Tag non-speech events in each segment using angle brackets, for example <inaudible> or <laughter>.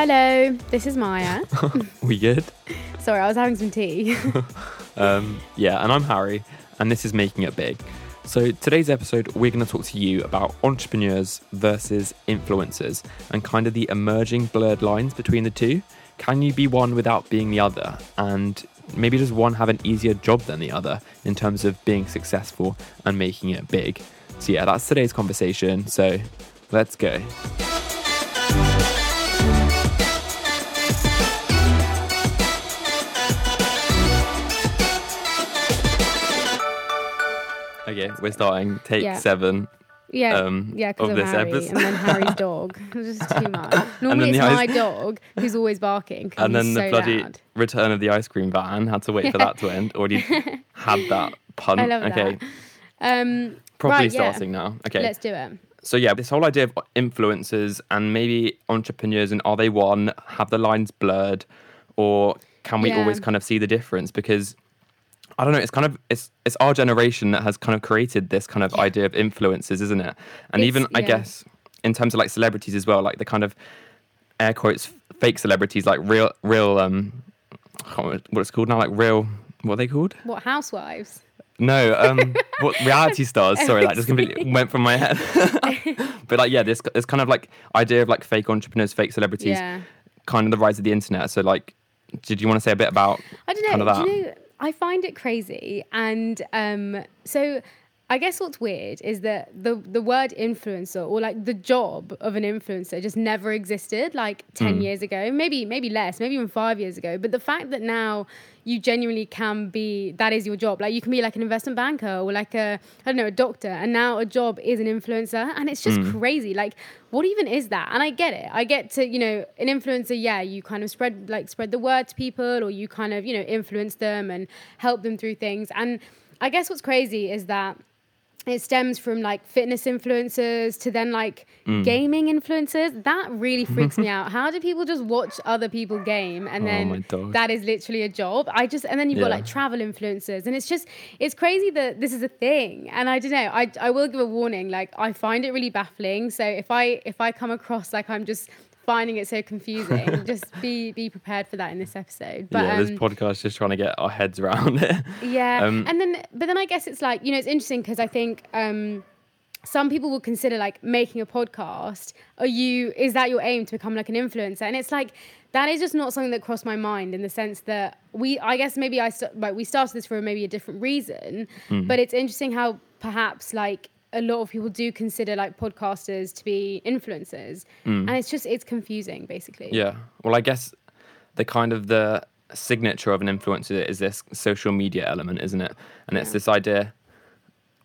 Hello, this is Maya. <laughs> we good? Sorry, I was having some tea. <laughs> Um, yeah, and I'm Harry, and this is Making It Big. So, today's episode, we're going to talk to you about entrepreneurs versus influencers and kind of the emerging blurred lines between the two. Can you be one without being the other? And maybe does one have an easier job than the other in terms of being successful and making it big? So, yeah, that's today's conversation. So, let's go. Okay, we're starting. Take Yeah. seven. yeah, Um, yeah, because of of, this Harry episode. and then Harry's dog. It was just too much. <laughs> Normally, it's my dog who's always barking. And then the so bloody loud. return of the ice cream van. Had to wait for that to end. Already <laughs> had that pun. I love okay, that. Um, properly right, yeah. starting now. Okay. Let's do it. So yeah, this whole idea of influencers and maybe entrepreneurs and are they one? Have the lines blurred, or can we Yeah. always kind of see the difference? Because I don't know. It's kind of it's it's our generation that has kind of created this kind of idea of influences, isn't it? And It's- even I guess in terms of like celebrities as well, like the kind of air quotes fake celebrities, like real real um, what it's called now, like real what are they called? What housewives? No, um, <laughs> what reality stars? Sorry, that just completely went from my head. <laughs> but like, yeah, this this kind of like idea of like fake entrepreneurs, fake celebrities, Yeah. kind of the rise of the internet. So like, did you want to say a bit about? I don't know. kind of that? I find it crazy, and um, so I guess what's weird is that the the word influencer or like the job of an influencer just never existed like ten Hmm. years ago, maybe maybe less, maybe even five years ago. But the fact that now you genuinely can be that is your job. Like you can be like an investment banker or like a I don't know a doctor, and now a job is an influencer, and it's just Hmm. crazy. Like what even is that? And I get it. I get to you know an influencer. Yeah, you kind of spread like spread the word to people, or you kind of you know influence them and help them through things. And I guess what's crazy is that it stems from like fitness influencers to then like Mm. gaming influencers. That really freaks me <laughs> out. How do people just watch other people game and Oh, then that is literally a job? I just and then you've got like travel influencers and it's just it's crazy that this is a thing. And I don't know. I I will give a warning. Like I find it really baffling. So if I if I come across like I'm just finding it so confusing, <laughs> just be be prepared for that in this episode. But yeah, this um, podcast is just trying to get our heads around it. yeah, Um, and then but then I guess it's like you know it's interesting because I think um, some people will consider like making a podcast. Are you is that your aim to become like an influencer? And it's like that is just not something that crossed my mind in the sense that we I guess maybe I st- like we started this for maybe a different reason, Hmm. but it's interesting how perhaps like a lot of people do consider like podcasters to be influencers, mm. and it's just it's confusing basically. Yeah. Well, I guess the kind of the signature of an influencer is this social media element, isn't it? And it's this idea.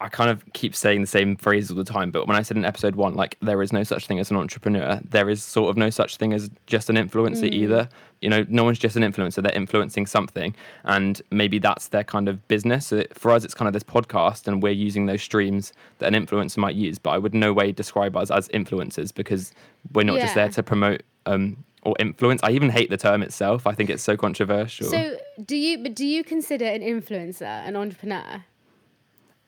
I kind of keep saying the same phrase all the time, but when I said in episode one, like there is no such thing as an entrepreneur, there is sort of no such thing as just an influencer either. You know, no one's just an influencer; they're influencing something, and maybe that's their kind of business. So for us, it's kind of this podcast, and we're using those streams that an influencer might use. But I would no way describe us as influencers because we're not just there to promote um, or influence. I even hate the term itself. I think it's so controversial. So do you? But do you consider an influencer an entrepreneur?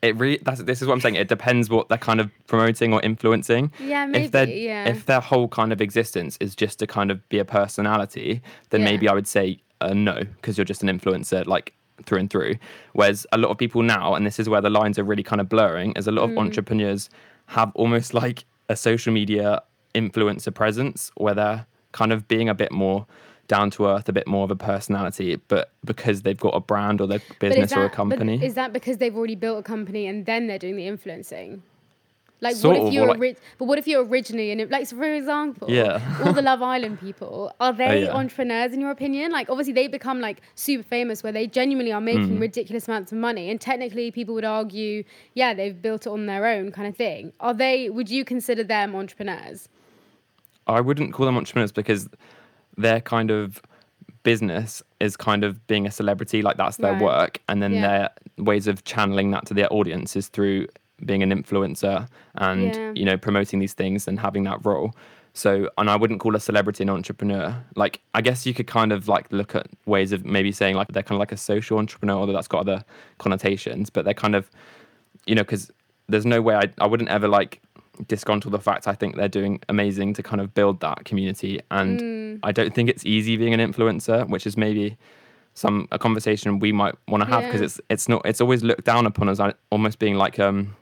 It really that's this is what I'm saying. It depends what they're kind of promoting or influencing. Yeah, if maybe, yeah. if their whole kind of existence is just to kind of be a personality, then Yeah. maybe I would say uh, no because you're just an influencer like through and through. Whereas a lot of people now, and this is where the lines are really kind of blurring, is a lot Mm. of entrepreneurs have almost like a social media influencer presence where they're kind of being a bit more down to earth, a bit more of a personality, but because they've got a brand or their business is or a that- company. is that because they've already built a company and then they're doing the influencing? Like, Sort what if you're like- ori- but what if you're originally in it? Like, so for example, Yeah. all the Love Island people are they yeah. entrepreneurs in your opinion? Like, obviously they become like super famous where they genuinely are making Hmm. ridiculous amounts of money, and technically people would argue, yeah, they've built it on their own kind of thing. Are they? Would you consider them entrepreneurs? I wouldn't call them entrepreneurs because their kind of business is kind of being a celebrity, like that's their Right. work, and then Yeah. their ways of channeling that to their audience is through being an influencer and Yeah. you know promoting these things and having that role. So, and I wouldn't call a celebrity an entrepreneur. Like, I guess you could kind of like look at ways of maybe saying like they're kind of like a social entrepreneur, although that's got other connotations. But they're kind of, you know, because there's no way I, I wouldn't ever like discount all the fact I think they're doing amazing to kind of build that community. And Mm. I don't think it's easy being an influencer, which is maybe some a conversation we might want to have because Yeah. it's it's not it's always looked down upon as almost being like um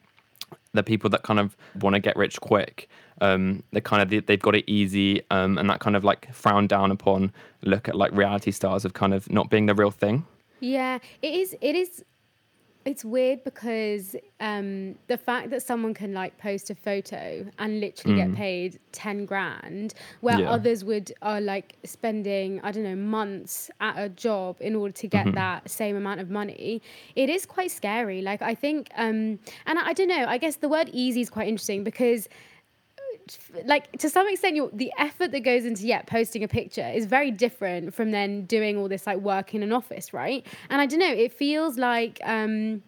the people that kind of want to get rich quick. Um, they kind of they've got it easy, um, and that kind of like frowned down upon look at like reality stars of kind of not being the real thing. Yeah, it is. It is. It's weird because um, the fact that someone can like post a photo and literally get paid ten grand, where Yeah. others would are like spending I don't know months at a job in order to get that same amount of money. It is quite scary. Like I think, um, and I, I don't know. I guess the word easy is quite interesting because like to some extent your the effort that goes into yeah posting a picture is very different from then doing all this like work in an office right? And i don't know it feels like um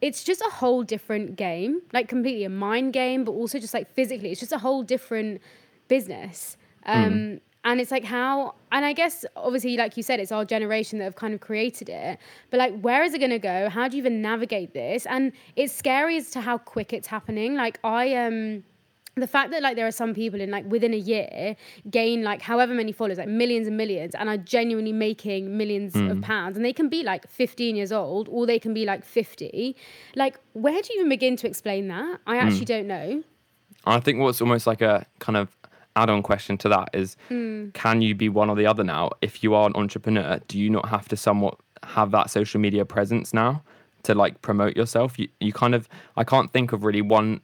it's just a whole different game like completely a mind game but also just like physically it's just a whole different business. Um and it's like how and i guess obviously like you said it's our generation that have kind of created it but like where is it going to go? How do you even navigate this? And it's scary as to how quick it's happening. Like i um the fact that like there are some people in like within a year gain like however many followers like millions and millions and are genuinely making millions of mm. pounds and they can be like 15 years old or they can be like 50 like where do you even begin to explain that? I hmm. actually don't know. I think what's almost like a kind of add-on question to that is, hmm. can you be one or the other now? If you are an entrepreneur, do you not have to somewhat have that social media presence now to like promote yourself? You, you kind of, I can't think of really one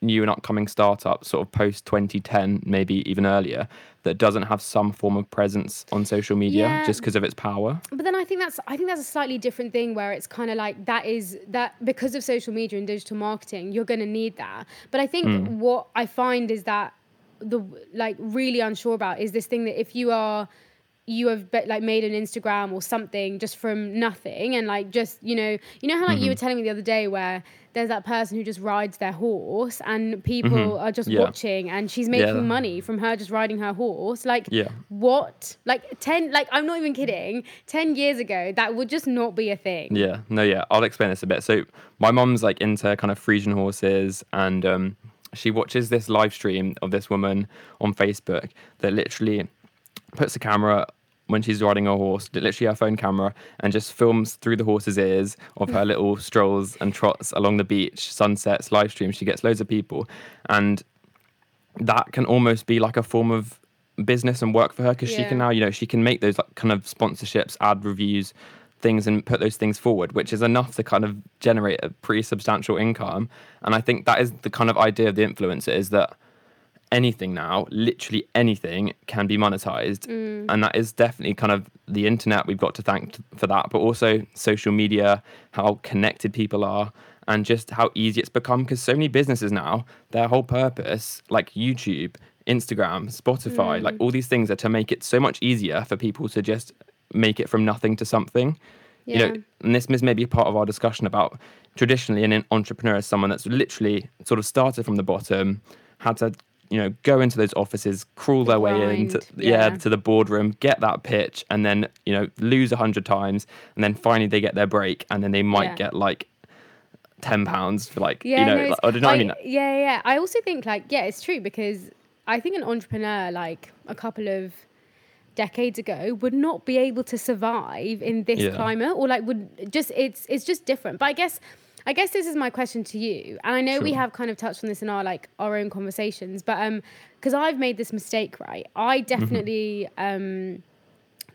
new and upcoming startup sort of post 2010, maybe even earlier, that doesn't have some form of presence on social media Yeah. just because of its power. but then I think that's I think that's a slightly different thing where it's kind of like that is that because of social media and digital marketing, you're going to need that. But I think hmm. what I find is that the like really unsure about is this thing that if you are you have be- like made an Instagram or something just from nothing and like just you know you know how like you were telling me the other day where there's that person who just rides their horse and people are just Yeah. watching and she's making Yeah. money from her just riding her horse like Yeah. what like 10 like i'm not even kidding 10 years ago that would just not be a thing Yeah, no, yeah. I'll explain this a bit. So my mom's like into kind of Frisian horses, and um, she watches this live stream of this woman on Facebook that literally puts a camera when she's riding her horse, literally her phone camera, and just films through the horse's ears of her little <laughs> strolls and trots along the beach, sunsets, live streams. She gets loads of people, and that can almost be like a form of business and work for her because she can now, you know, she can make those like kind of sponsorships, ad reviews, things, and put those things forward, which is enough to kind of generate a pretty substantial income. And I think that is the kind of idea of the influencer is that anything now, literally anything, can be monetized. Mm. And that is definitely kind of the internet we've got to thank for that, but also social media, how connected people are, and just how easy it's become. Because so many businesses now, their whole purpose, like YouTube, Instagram, Spotify, like mm. all these things are to make it so much easier for people to just make it from nothing to something. You know, and this is maybe part of our discussion about traditionally an entrepreneur is someone that's literally sort of started from the bottom, had to you know go into those offices, crawl The their way into yeah. yeah. to the boardroom, get that pitch, and then you know lose a hundred times, and then finally they get their break, and then they might Yeah. get like ten pounds for like Yeah, you know, no, like, I don't know. I mean, yeah, yeah. I also think like yeah, it's true because I think an entrepreneur like a couple of decades ago would not be able to survive in this Yeah. climate or like would just it's it's just different. But I guess I guess this is my question to you. And I know we have kind of touched on this in our like our own conversations, but um because I've made this mistake, right? I definitely um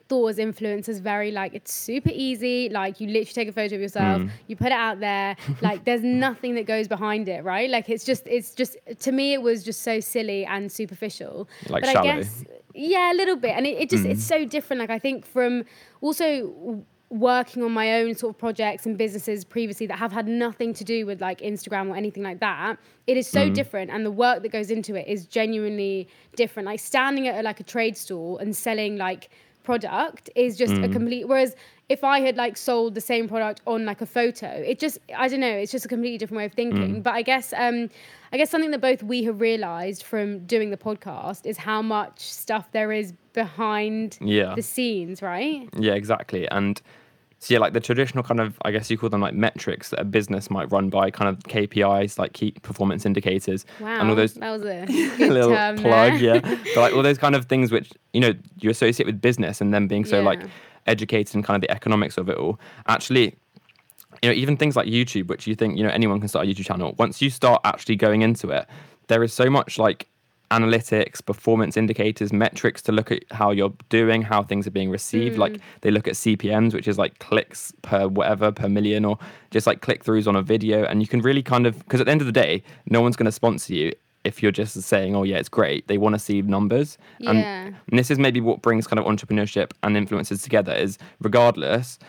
thought as influencers very like it's super easy like you literally take a photo of yourself Mm. you put it out there <laughs> like there's nothing that goes behind it right like it's just it's just to me it was just so silly and superficial Like but shallow. i guess yeah a little bit and it, it just it's so different like i think from also working on my own sort of projects and businesses previously that have had nothing to do with like instagram or anything like that it is so mm. different and the work that goes into it is genuinely different. Like standing at a, like a trade stall and selling like product is just a mm. complete whereas if i had like sold the same product on like a photo it just i don't know it's just a completely different way of thinking. Mm. But i guess um i guess something that both we have realized from doing the podcast is how much stuff there is behind Yeah. the scenes right? Yeah, exactly. And So yeah, like the traditional kind of, I guess you call them like metrics that a business might run by, kind of KPIs, like key performance indicators, Wow. and all those that was a <laughs> little plug, there. yeah. <laughs> But like all those kind of things which you know you associate with business, and then being so like educated in kind of the economics of it all. Actually, you know, even things like YouTube, which you think you know anyone can start a YouTube channel. Once you start actually going into it, there is so much like analytics, performance indicators, metrics to look at how you're doing, how things are being received. Like they look at CPMs, which is like clicks per whatever per million, or just like click throughs on a video, and you can really kind of because at the end of the day, no one's going to sponsor you if you're just saying, "Oh yeah, it's great." They want to see numbers, and, Yeah. and this is maybe what brings kind of entrepreneurship and influencers together. Is regardless,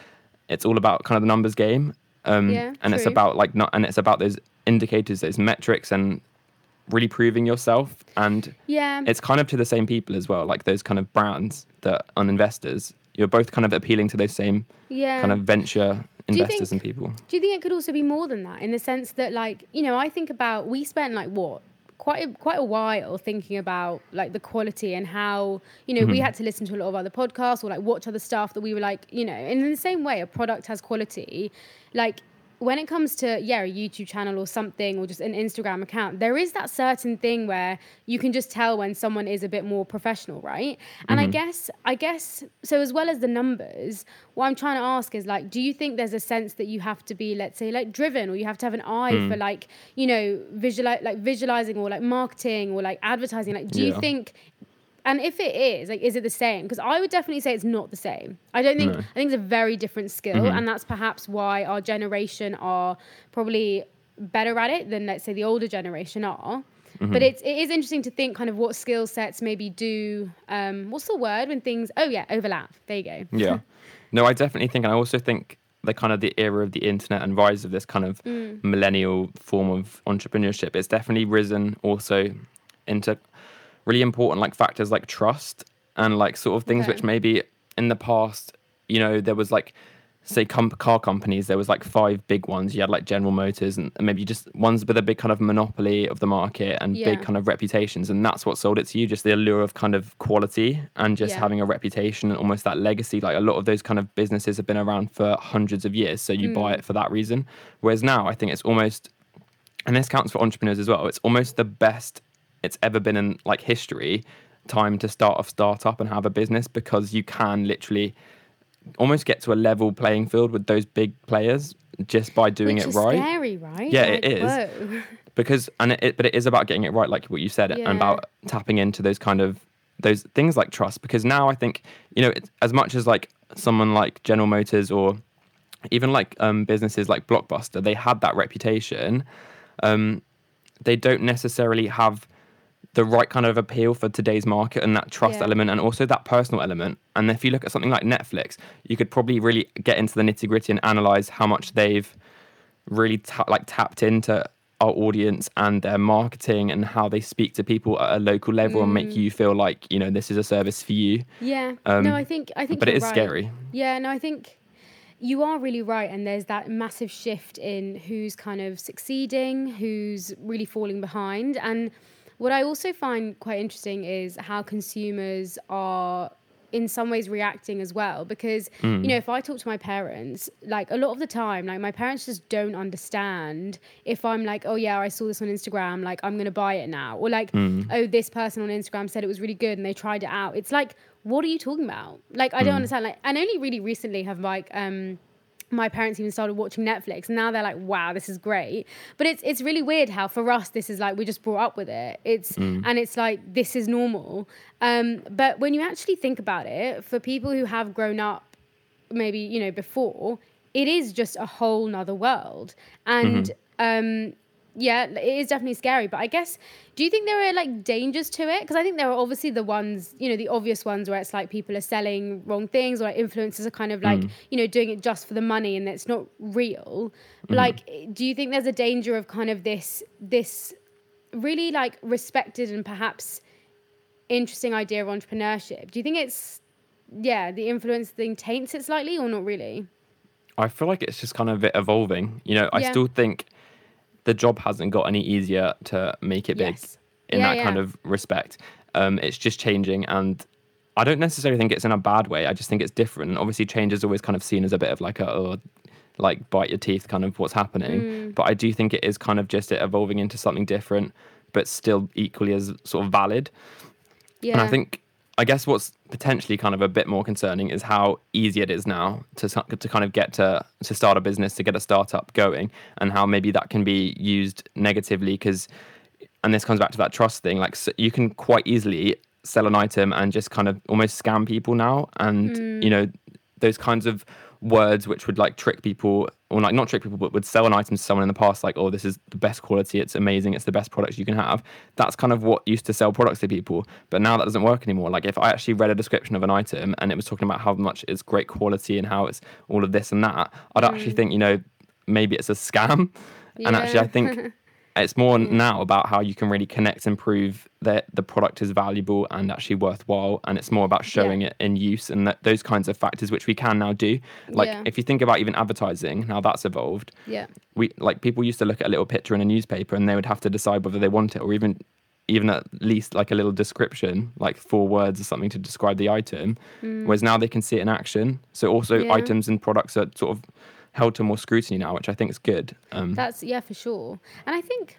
it's all about kind of the numbers game, um, Yeah, and it's about like not, and it's about those indicators, those metrics, and really proving yourself and Yeah. it's kind of to the same people as well like those kind of brands that on investors you're both kind of appealing to those same yeah. kind of venture investors think- and people Do you think it could also be more than that in the sense that, like, you know, I think about we spent like what quite a, quite a while thinking about like the quality and how you know we mm-hmm. had to listen to a lot of other podcasts or like watch other stuff that we were like, you know, in the same way, a product has quality, like. When it comes to yeah a YouTube channel or something or just an Instagram account, there is that certain thing where you can just tell when someone is a bit more professional, right? And I mm-hmm. guess I guess so as well as the numbers, what I'm trying to ask is like, do you think there's a sense that you have to be, let's say, like driven, or you have to have an eye for mm. like, you know, visualize like visualizing or like marketing or like advertising? Like, do you think? And if it is, like, is it the same? Because I would definitely say it's not the same. I don't think. No. I think it's a very different skill, and that's perhaps why our generation are probably better at it than, let's say, the older generation are. But it's it is interesting to think kind of what skill sets maybe do. Um, what's the word when things? Oh yeah, overlap. There you go. yeah <laughs> no i definitely think and i also think the kind of the era of the internet and rise of this kind of Mm. millennial form of entrepreneurship it's definitely risen also into really important like factors like trust and like sort of things Okay. which maybe in the past you know there was like say com- car companies there was like five big ones you had like general motors and maybe just ones with a big kind of monopoly of the market and big kind of reputations and that's what sold it to you just the allure of kind of quality and just Yeah. having a reputation and almost that legacy like a lot of those kind of businesses have been around for hundreds of years so you buy Mm. it for that reason whereas now i think it's almost and this counts for entrepreneurs as well it's almost the best it's ever been in like history time to start a startup and have a business because you can literally almost get to a level playing field with those big players just by doing Which it is right Scary, right? Yeah, it Like, is. whoa. <laughs> because and it, it but it is about getting it right like what you said Yeah. and about tapping into those kind of those things like trust because now i think you know as much as like someone like general motors or even like um, businesses like blockbuster they had that reputation um, they don't necessarily have the right kind of appeal for today's market and that trust Yeah. element and also that personal element and if you look at something like netflix you could probably really get into the nitty gritty and analyze how much they've really ta- like tapped into our audience and their marketing and how they speak to people at a local level and Mm. make you feel like you know this is a service for you Yeah. Um, no, I think I think but it is right. scary Yeah, no, I think you are really right. And there's that massive shift in who's kind of succeeding, who's really falling behind. And what I also find quite interesting is how consumers are in some ways reacting as well because mm. you know if i talk to my parents like a lot of the time like my parents just don't understand if i'm like oh yeah i saw this on instagram like i'm gonna buy it now or like mm. oh this person on instagram said it was really good and they tried it out. It's like what are you talking about? Like i don't mm. understand like and only really recently have like um my parents even started watching Netflix. Now they're like wow this is great. But it's it's really weird how for us this is like we just brought up with it. It's and it's like this is normal. Um but when you actually think about it for people who have grown up maybe you know before it is just a whole nother world. And um yeah it is definitely scary but i guess do you think there are like dangers to it? Because i think there are obviously the ones you know the obvious ones where it's like people are selling wrong things or like influencers are kind of like mm. you know doing it just for the money and it's not real. But like do you think there's a danger of kind of this this really like respected and perhaps interesting idea of entrepreneurship? Do you think it's yeah the influence thing taints it slightly or not really? I feel like it's just kind of evolving. You know i Yeah. still think the job hasn't got any easier to make it big Yes. in Yeah, that kind of respect um, it's just changing and I don't necessarily think it's in a bad way. I just think it's different. And obviously, change is always kind of seen as a bit of like a oh, like bite your teeth kind of what's happening. Mm. But I do think it is kind of just it evolving into something different, but still equally as sort of valid. Yeah. And I think, I guess what's potentially kind of a bit more concerning is how easy it is now to to kind of get to to start a business, to get a startup going, and how maybe that can be used negatively because, and this comes back to that trust thing. Like so you can quite easily sell an item and just kind of almost scam people now, and you mm. know those kinds of words which would like trick people or like not trick people but would sell an item to someone in the past like oh this is the best quality. It's amazing. It's the best product you can have. That's kind of what used to sell products to people but now that doesn't work anymore. Like if i actually read a description of an item and it was talking about how much it's great quality and how it's all of this and that i'd actually mm. think you know maybe it's a scam. And actually i think <laughs> it's more now about how you can really connect and prove that the product is valuable and actually worthwhile and it's more about showing Yeah. it in use and that, those kinds of factors which we can now do like Yeah. if you think about even advertising how that's evolved yeah. we like people used to look at a little picture in a newspaper and they would have to decide whether they want it or even even at least like a little description like four words or something to describe the item whereas now they can see it in action so also Mm. Yeah. items and products are sort of held to more scrutiny now which i think is good um, That's yeah, for sure. And I think,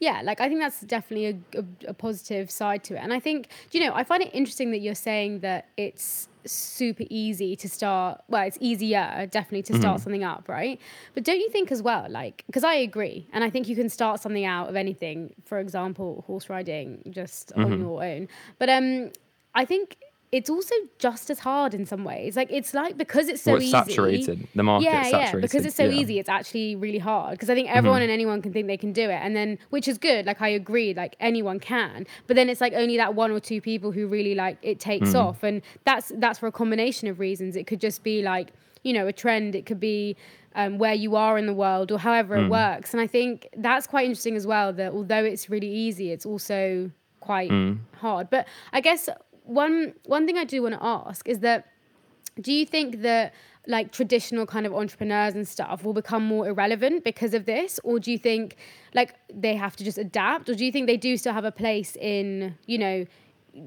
yeah, like I think that's definitely a, a, a positive side to it. And I think, do you know, I find it interesting that you're saying that it's super easy to start. Well, it's easier definitely to start something up, right? But don't you think as well, like, because I agree, and I think you can start something out of anything. For example, horse riding, just on your own. But um, I think. It's also just as hard in some ways. Like it's like because it's so well, it's easy. saturated the market's yeah, saturated yeah, because it's so yeah. Mm-hmm. easy, it's actually really hard. Because I think everyone and anyone can think they can do it, and then which is good. Like I agree, like anyone can, but then it's like only that one or two people who really like it takes Mm. off, and that's that's for a combination of reasons. It could just be like you know a trend. It could be um, where you are in the world or however Mm. it works, and I think that's quite interesting as well. That although it's really easy, it's also quite Mm. hard. But I guess one one thing I do want to ask is that do you think that like traditional kind of entrepreneurs and stuff will become more irrelevant because of this? Or do you think like they have to just adapt? Or do you think they do still have a place in you know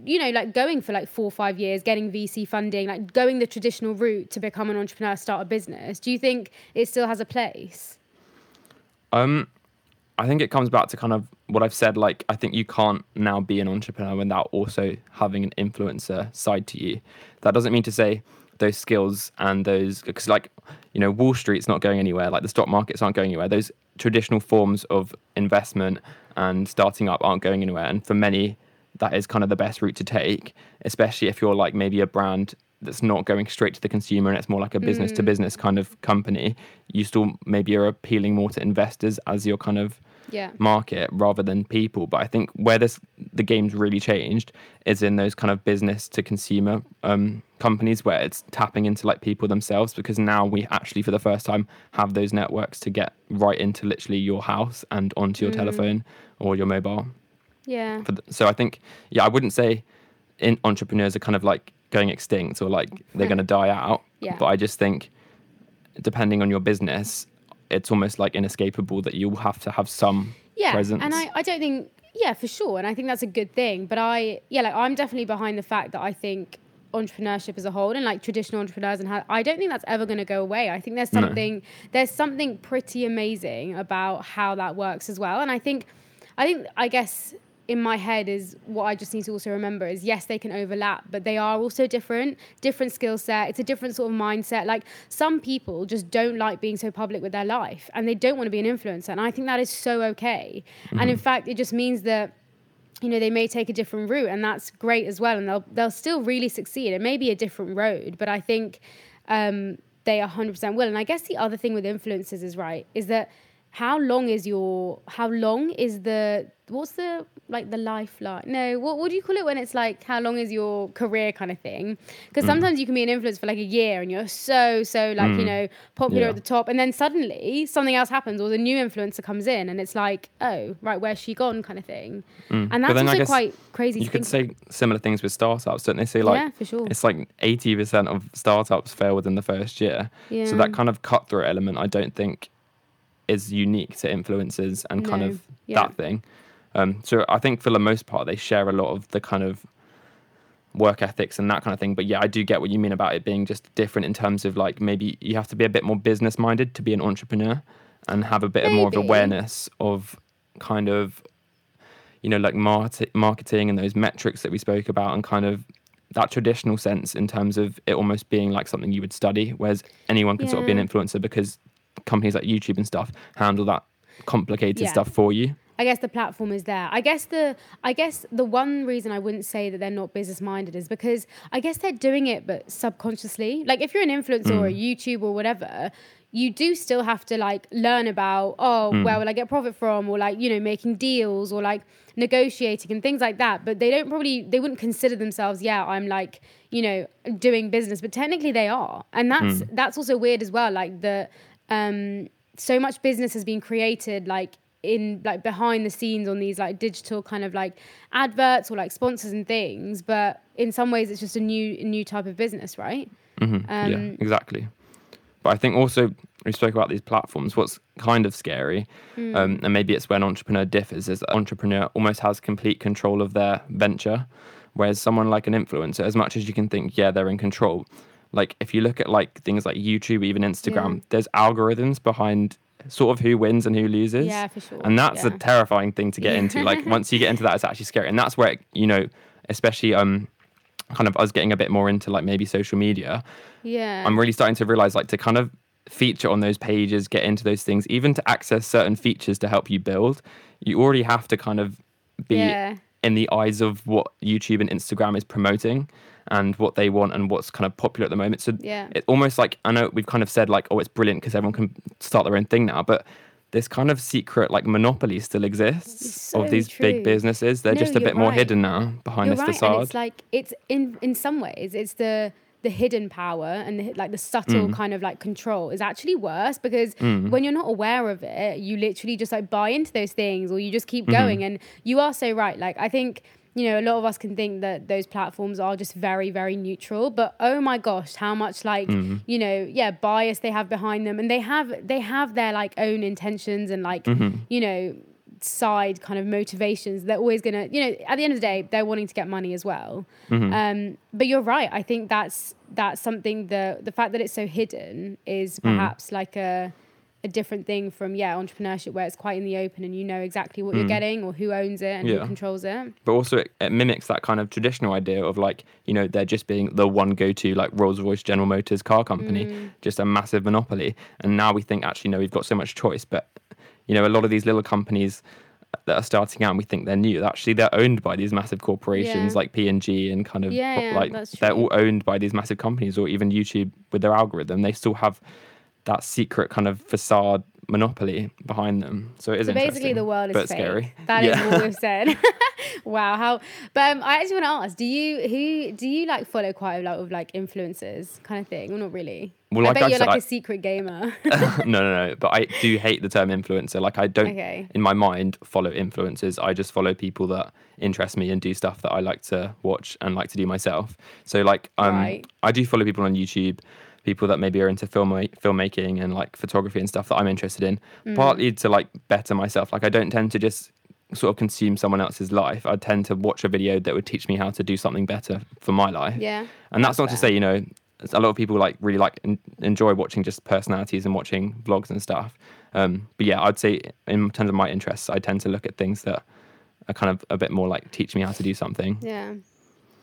you know like going for like four or five years getting vc funding like going the traditional route to become an entrepreneur start a business? Do you think it still has a place? Um, I think it comes back to kind of what I've said. Like, I think you can't now be an entrepreneur without also having an influencer side to you. That doesn't mean to say those skills and those, because like, you know, Wall Street's not going anywhere. Like the stock markets aren't going anywhere. Those traditional forms of investment and starting up aren't going anywhere. And for many, that is kind of the best route to take, especially if you're like maybe a brand that's not going straight to the consumer and it's more like a business to mm. business kind of company. You still maybe are appealing more to investors as your kind of yeah market rather than people. But I think where this the game's really changed is in those kind of business to consumer um, companies where it's tapping into like people themselves because now we actually for the first time have those networks to get right into literally your house and onto your telephone or your mobile. yeah For th- so I think yeah, I wouldn't say in entrepreneurs are kind of like going extinct or like they're going to die out. Yeah. But I just think depending on your business, it's almost like inescapable that you'll have to have some yeah presence. and I, I don't think yeah for sure and i think that's a good thing but i yeah like i'm definitely behind the fact that i think entrepreneurship as a whole and like traditional entrepreneurs and how i don't think that's ever going to go away i think there's No. something there's something pretty amazing about how that works as well and i think i think i guess in my head is what I just need to also remember is yes, they can overlap, but they are also different, different skill set. It's a different sort of mindset. Like some people just don't like being so public with their life and they don't want to be an influencer. And I think that is so okay. And in fact, it just means that you know they may take a different route and that's great as well and they'll they'll still really succeed it may be a different road but i think um, they 100% will and i guess the other thing with influencers is right is that how long is your how long is the what's the like the lifeline no what, what do you call it when it's like how long is your career kind of thing because mm. sometimes you can be an influencer for like a year and you're so so like you mm. know popular Yeah. at the top and then suddenly something else happens or the new influencer comes in and it's like oh right where's she gone kind of thing mm. and that's also quite crazy you could say similar things with startups, don't they? Say like Yeah, for sure. it's like eighty percent of startups fail within the first year. yeah. So that kind of cutthroat element, I don't think, is unique to influencers and kind No, of yeah. that thing. Um, so I think for the most part, they share a lot of the kind of work ethics and that kind of thing. But yeah, I do get what you mean about it being just different in terms of like maybe you have to be a bit more business minded to be an entrepreneur and have a bit of more of awareness of kind of you know like market, marketing and those metrics that we spoke about and kind of that traditional sense in terms of it almost being like something you would study whereas anyone can sort of be an influencer because companies like YouTube and stuff handle that complicated Yeah. stuff for you I guess the platform is there. I guess the I guess the one reason I wouldn't say that they're not business minded is because I guess they're doing it but subconsciously. Like if you're an influencer or a mm. YouTube or whatever, you do still have to like learn about oh mm. where will I get profit from or like you know making deals or like negotiating and things like that. But they don't probably they wouldn't consider themselves yeah I'm like you know doing business, but technically they are, and that's mm. that's also weird as well. Like the um so much business has been created like in like behind the scenes on these like digital kind of like adverts or like sponsors and things but in some ways it's just a new new type of business right Mhm. yeah, Um, exactly. But I think also we spoke about these platforms. What's kind of scary, Hmm. um, and maybe it's when entrepreneur differs, is that entrepreneur almost has complete control of their venture, whereas someone like an influencer, as much as you can think, yeah, they're in control. Like if you look at like things like YouTube, even Instagram, Yeah. there's algorithms behind sort of who wins and who loses. yeah for sure And that's a terrifying thing to get into. <laughs> Like once you get into that, it's actually scary, and that's where it, you know, especially um, kind of us getting a bit more into like maybe social media. yeah I'm really starting to realize like to kind of feature on those pages, get into those things, even to access certain features to help you build, you already have to kind of be yeah in the eyes of what YouTube and Instagram is promoting and what they want and what's kind of popular at the moment. So Yeah. it's almost like I know we've kind of said like, oh, it's brilliant because everyone can start their own thing now, but this kind of secret like monopoly still exists so of these true. big businesses. They're No, just a bit more hidden now behind you're this right facade. and it's like it's in in some ways it's the the hidden power and the, like the subtle Mm. kind of like control is actually worse because when you're not aware of it you literally just like buy into those things or you just keep Mm-hmm. going and you are so right like i think you know a lot of us can think that those platforms are just very very neutral but oh my gosh how much like Mm-hmm. you know yeah bias they have behind them and they have they have their like own intentions and like Mm-hmm. you know side kind of motivations they're always gonna you know at the end of the day they're wanting to get money as well Mm-hmm. um but you're right i think that's that's something the the fact that it's so hidden is Mm. perhaps like a a different thing from yeah entrepreneurship where it's quite in the open and you know exactly what you're getting or who owns it and Mm. Yeah. who controls it but also it, it mimics that kind of traditional idea of like you know they're just being the one go-to like rolls-royce general motors car company Mm. just a massive monopoly and now we think actually no we've got so much choice but you know a lot of these little companies that are starting out and we think they're new actually they're owned by these massive corporations Yeah. like p&g and kind of Yeah, pop- like they're all owned by these massive companies or even youtube with their algorithm they still have that secret kind of facade monopoly behind them so it is so basically the world is but fake scary That is Yeah. what we've said <laughs> wow how but um, i actually want to ask do you who do you like follow quite a lot of like influencers kind of thing well not really Well, i bet I you're said, like I- a secret gamer <laughs> no, <laughs> no, no. But I do hate the term influencer. Like I don't, Okay. in my mind, follow influencers. I just follow people that interest me and do stuff that I like to watch and like to do myself. So like, um, Right. I do follow people on YouTube, people that maybe are into film filmmaking and like photography and stuff that I'm interested in. Mm. Partly to like better myself. Like I don't tend to just sort of consume someone else's life. I tend to watch a video that would teach me how to do something better for my life. yeah And that's, not to say, you know, a lot of people like really like en- enjoy watching just personalities and watching vlogs and stuff. Um, but yeah, I'd say in terms of my interests, I tend to look at things that are kind of a bit more like teach me how to do something. Yeah.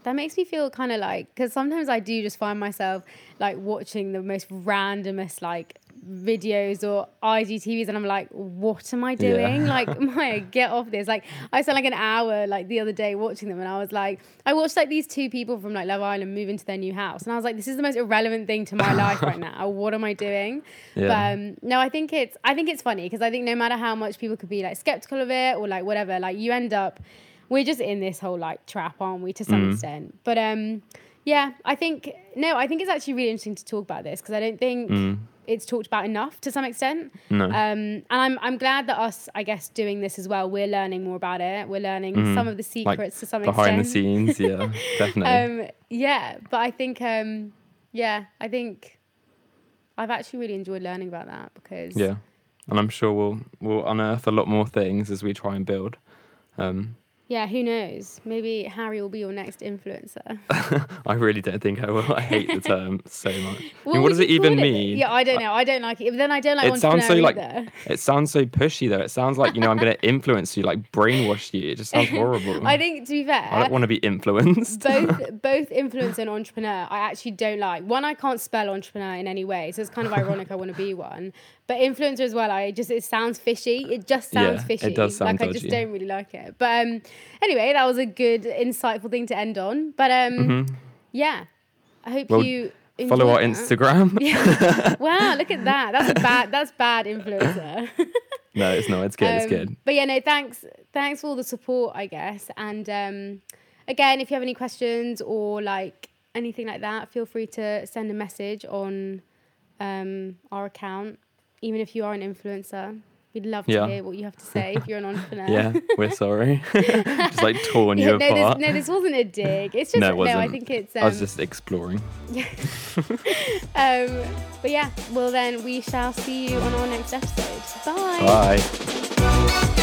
That makes me feel kind of like, because sometimes I do just find myself like watching the most randomest like videos or IGTVs and I'm like, what am I Yeah. doing? <laughs> Like, Maya, get off this. Like, I spent like an hour like the other day watching them and I was like, I watched like these two people from like Love Island move into their new house and I was like, this is the most irrelevant thing to my life right <laughs> now. What am I doing? Yeah. But um, no, I think it's, I think it's funny because I think no matter how much people could be like skeptical of it or like whatever, like you end up, we're just in this whole like trap, aren't we, to some Mm. extent? But um, yeah, I think no, I think it's actually really interesting to talk about this because I don't think Mm. it's talked about enough to some extent. No. Um, and I'm I'm glad that us, I guess, doing this as well, we're learning more about it. We're learning some of the Mm-hmm. like secrets to some extent. behind the scenes, yeah, <laughs> definitely. um, yeah, but I think um, yeah, I think I've actually really enjoyed learning about that because yeah, and I'm sure we'll we'll unearth a lot more things as we try and build. Um, Yeah, who knows? Maybe Harry will be your next influencer. <laughs> I really don't think I will. I hate the term so much. I <laughs> mean, what does it even call mean? Yeah, I don't know. I don't like it. But then I don't like it sounds so like either. it sounds so pushy though. It sounds like you know I'm going <laughs> to influence you, like brainwash you. It just sounds horrible. I think to be fair, I don't want to be influenced. both both influencer and entrepreneur I actually don't like. One, I can't spell entrepreneur in any way, so it's kind of ironic I want to be one. But influencer as well, I just it sounds fishy. It just sounds Yeah, it fishy. does sound like I just don't really like it. But um anyway, that was a good insightful thing to end on. But um yeah. I hope Mm-hmm. Well, you Follow our that. Instagram. <laughs> Wow, look at that. That's a <laughs> bad that's bad influencer. <laughs> no, it's not. It's good. it's Um, good. But yeah, no, thanks, thanks for all the support, I guess. And um, again, if you have any questions or like anything like that, feel free to send a message on um, our account. Even if you are an influencer, we'd love to Yeah. hear what you have to say if you're an entrepreneur. Yeah, we're sorry. <laughs> just like torn Yeah, you no, apart. this, no, this wasn't a dig. It's just No, no, it I wasn't. think it's. Um, I was just exploring. <laughs> <laughs> um, but yeah, well then we shall see you on our next episode. Bye. Bye.